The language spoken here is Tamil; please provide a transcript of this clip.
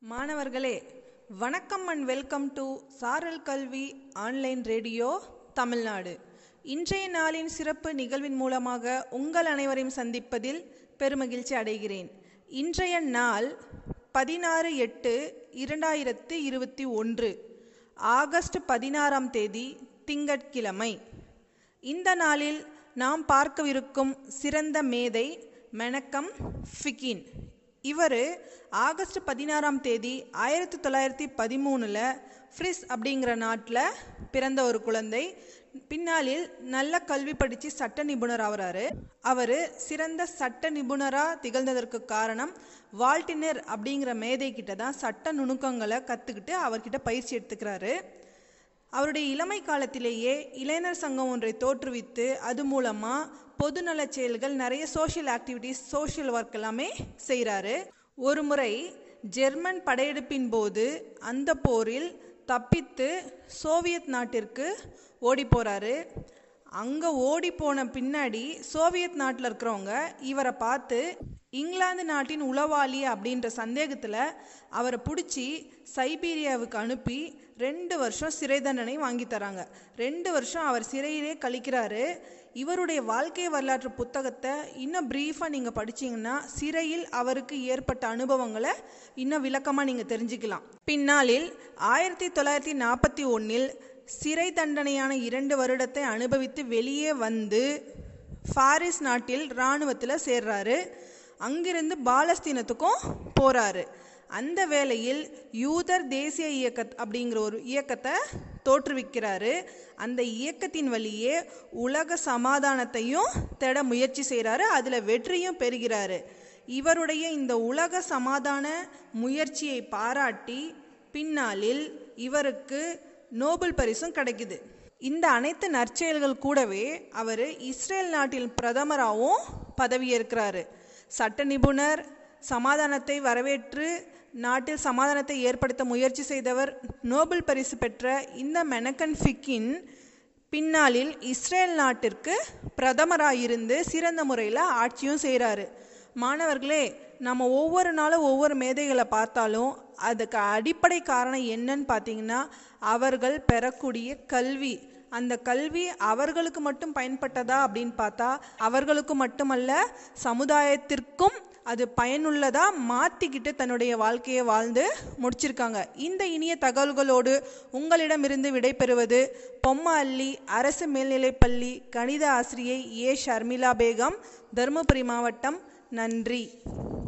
மாணவர்களே வணக்கம் அண்ட் வெல்கம் டு சாரல் கல்வி ஆன்லைன் ரேடியோ தமிழ்நாடு. இன்றைய நாளின் சிறப்பு நிகழ்வின் மூலமாக உங்கள் அனைவரையும் சந்திப்பதில் பெருமகிழ்ச்சி அடைகிறேன். இன்றைய நாள் பதினாறு எட்டு இரண்டாயிரத்து இருபத்தி ஒன்று ஆகஸ்ட் பதினாறாம் தேதி திங்கட்கிழமை. இந்த நாளில் நாம் பார்க்கவிருக்கும் சிறந்த மேதை மெனக்கம் ஃபிகின். இவர் ஆகஸ்ட் பதினாறாம் தேதி ஆயிரத்தி தொள்ளாயிரத்தி பதிமூணில் ஃப்ரிஸ் அப்படிங்கிற நாட்டில் பிறந்த ஒரு குழந்தை. பின்னாளில் நல்ல கல்வி படித்து சட்ட நிபுணர் ஆகிறாரு. அவர் சிறந்த சட்ட நிபுணராக திகழ்ந்ததற்கு காரணம் வால்டினர் அப்படிங்கிற மேதை கிட்ட தான் சட்ட நுணுக்கங்களை கற்றுக்கிட்டு அவர்கிட்ட பயிற்சி எடுத்துக்கிறாரு. அவருடைய இளமை காலத்திலேயே இளைஞர் சங்கம் ஒன்றை தோற்றுவித்து அது மூலமாக பொதுநல செயல்கள் நிறைய சோஷியல் ஆக்டிவிட்டீஸ் சோஷியல் ஒர்க் எல்லாமே செய்கிறாரு ஒரு முறை ஜெர்மன் படையெடுப்பின் போது அந்த போரில் தப்பித்து சோவியத் நாட்டிற்கு ஓடி போகிறாரு அங்கே ஓடி போன பின்னாடி சோவியத் நாட்டில் இருக்கிறவங்க இவரை பார்த்து இங்கிலாந்து நாட்டின் உளவாளி அப்படின்ற சந்தேகத்தில் அவரை பிடிச்சி சைபீரியாவுக்கு அனுப்பி ரெண்டு வருஷம் சிறை தண்டனை வாங்கி தராங்க. ரெண்டு வருஷம் அவர் சிறையிலே கழிக்கிறாரு. இவருடைய வாழ்க்கை வரலாற்று புத்தகத்தை இன்னும் ப்ரீஃபாக நீங்கள் படிச்சீங்கன்னா சிறையில் அவருக்கு ஏற்பட்ட அனுபவங்களை இன்னும் விளக்கமாக நீங்கள் தெரிஞ்சுக்கலாம். பின்னாளில் ஆயிரத்தி தொள்ளாயிரத்தி நாற்பத்தி ஒன்றில் சிறை தண்டனையான இரண்டு வருடத்தை அனுபவித்து வெளியே வந்து ஃபாரிஸ் நாட்டில் இராணுவத்தில் சேர்றாரு. அங்கிருந்து பாலஸ்தீனத்துக்கும் போகிறாரு அந்த வேளையில் யூதர் தேசிய இயக்க அப்படிங்கிற ஒரு இயக்கத்தை தோற்றுவிக்கிறாரு. அந்த இயக்கத்தின் வழியே உலக சமாதானத்தையும் தேட முயற்சி செய்கிறாரு அதில் வெற்றியும் பெறுகிறாரு. இவருடைய இந்த உலக சமாதான முயற்சியை பாராட்டி பின்னாளில் இவருக்கு நோபல் பரிசும் கிடைக்குது. இந்த அனைத்து நற்செயல்கள் கூடவே அவர் இஸ்ரேல் நாட்டில் பிரதமராகவும் பதவியேற்கிறாரு. சட்ட நிபுணர் சமாதானத்தை வரவேற்று நாட்டில் சமாதானத்தை ஏற்படுத்த முயற்சி செய்தவர் நோபல் பரிசு பெற்ற இந்த மெனக்கன் ஃபிக்கின் பின்னாளில் இஸ்ரேல் நாட்டிற்கு பிரதமராக இருந்து சிறந்த முறையில் ஆட்சியும் செய்கிறாரு மாணவர்களே நம்ம ஒவ்வொரு நாளும் ஒவ்வொரு மேதைகளை பார்த்தாலும் அதுக்கு அடிப்படை காரணம் என்னன்னு பார்த்தீங்கன்னா அவர்கள் பெறக்கூடிய கல்வி. அந்த கல்வி அவர்களுக்கு மட்டும் பயன்பட்டதா அப்படின்னு பார்த்தா அவர்களுக்கு மட்டுமல்ல சமுதாயத்திற்கும் அது பயனுள்ளதாக மாற்றிக்கிட்டு தன்னுடைய வாழ்க்கையை வாழ்ந்து முடிச்சிருக்காங்க. இந்த இனிய தகவல்களோடு உங்களிடமிருந்து விடைபெறுவது பொம்மா அள்ளி அரசு மேல்நிலைப்பள்ளி கணித ஆசிரியை ஏ. ஷர்மிளா பேகம் தருமபுரி மாவட்டம் நன்றி.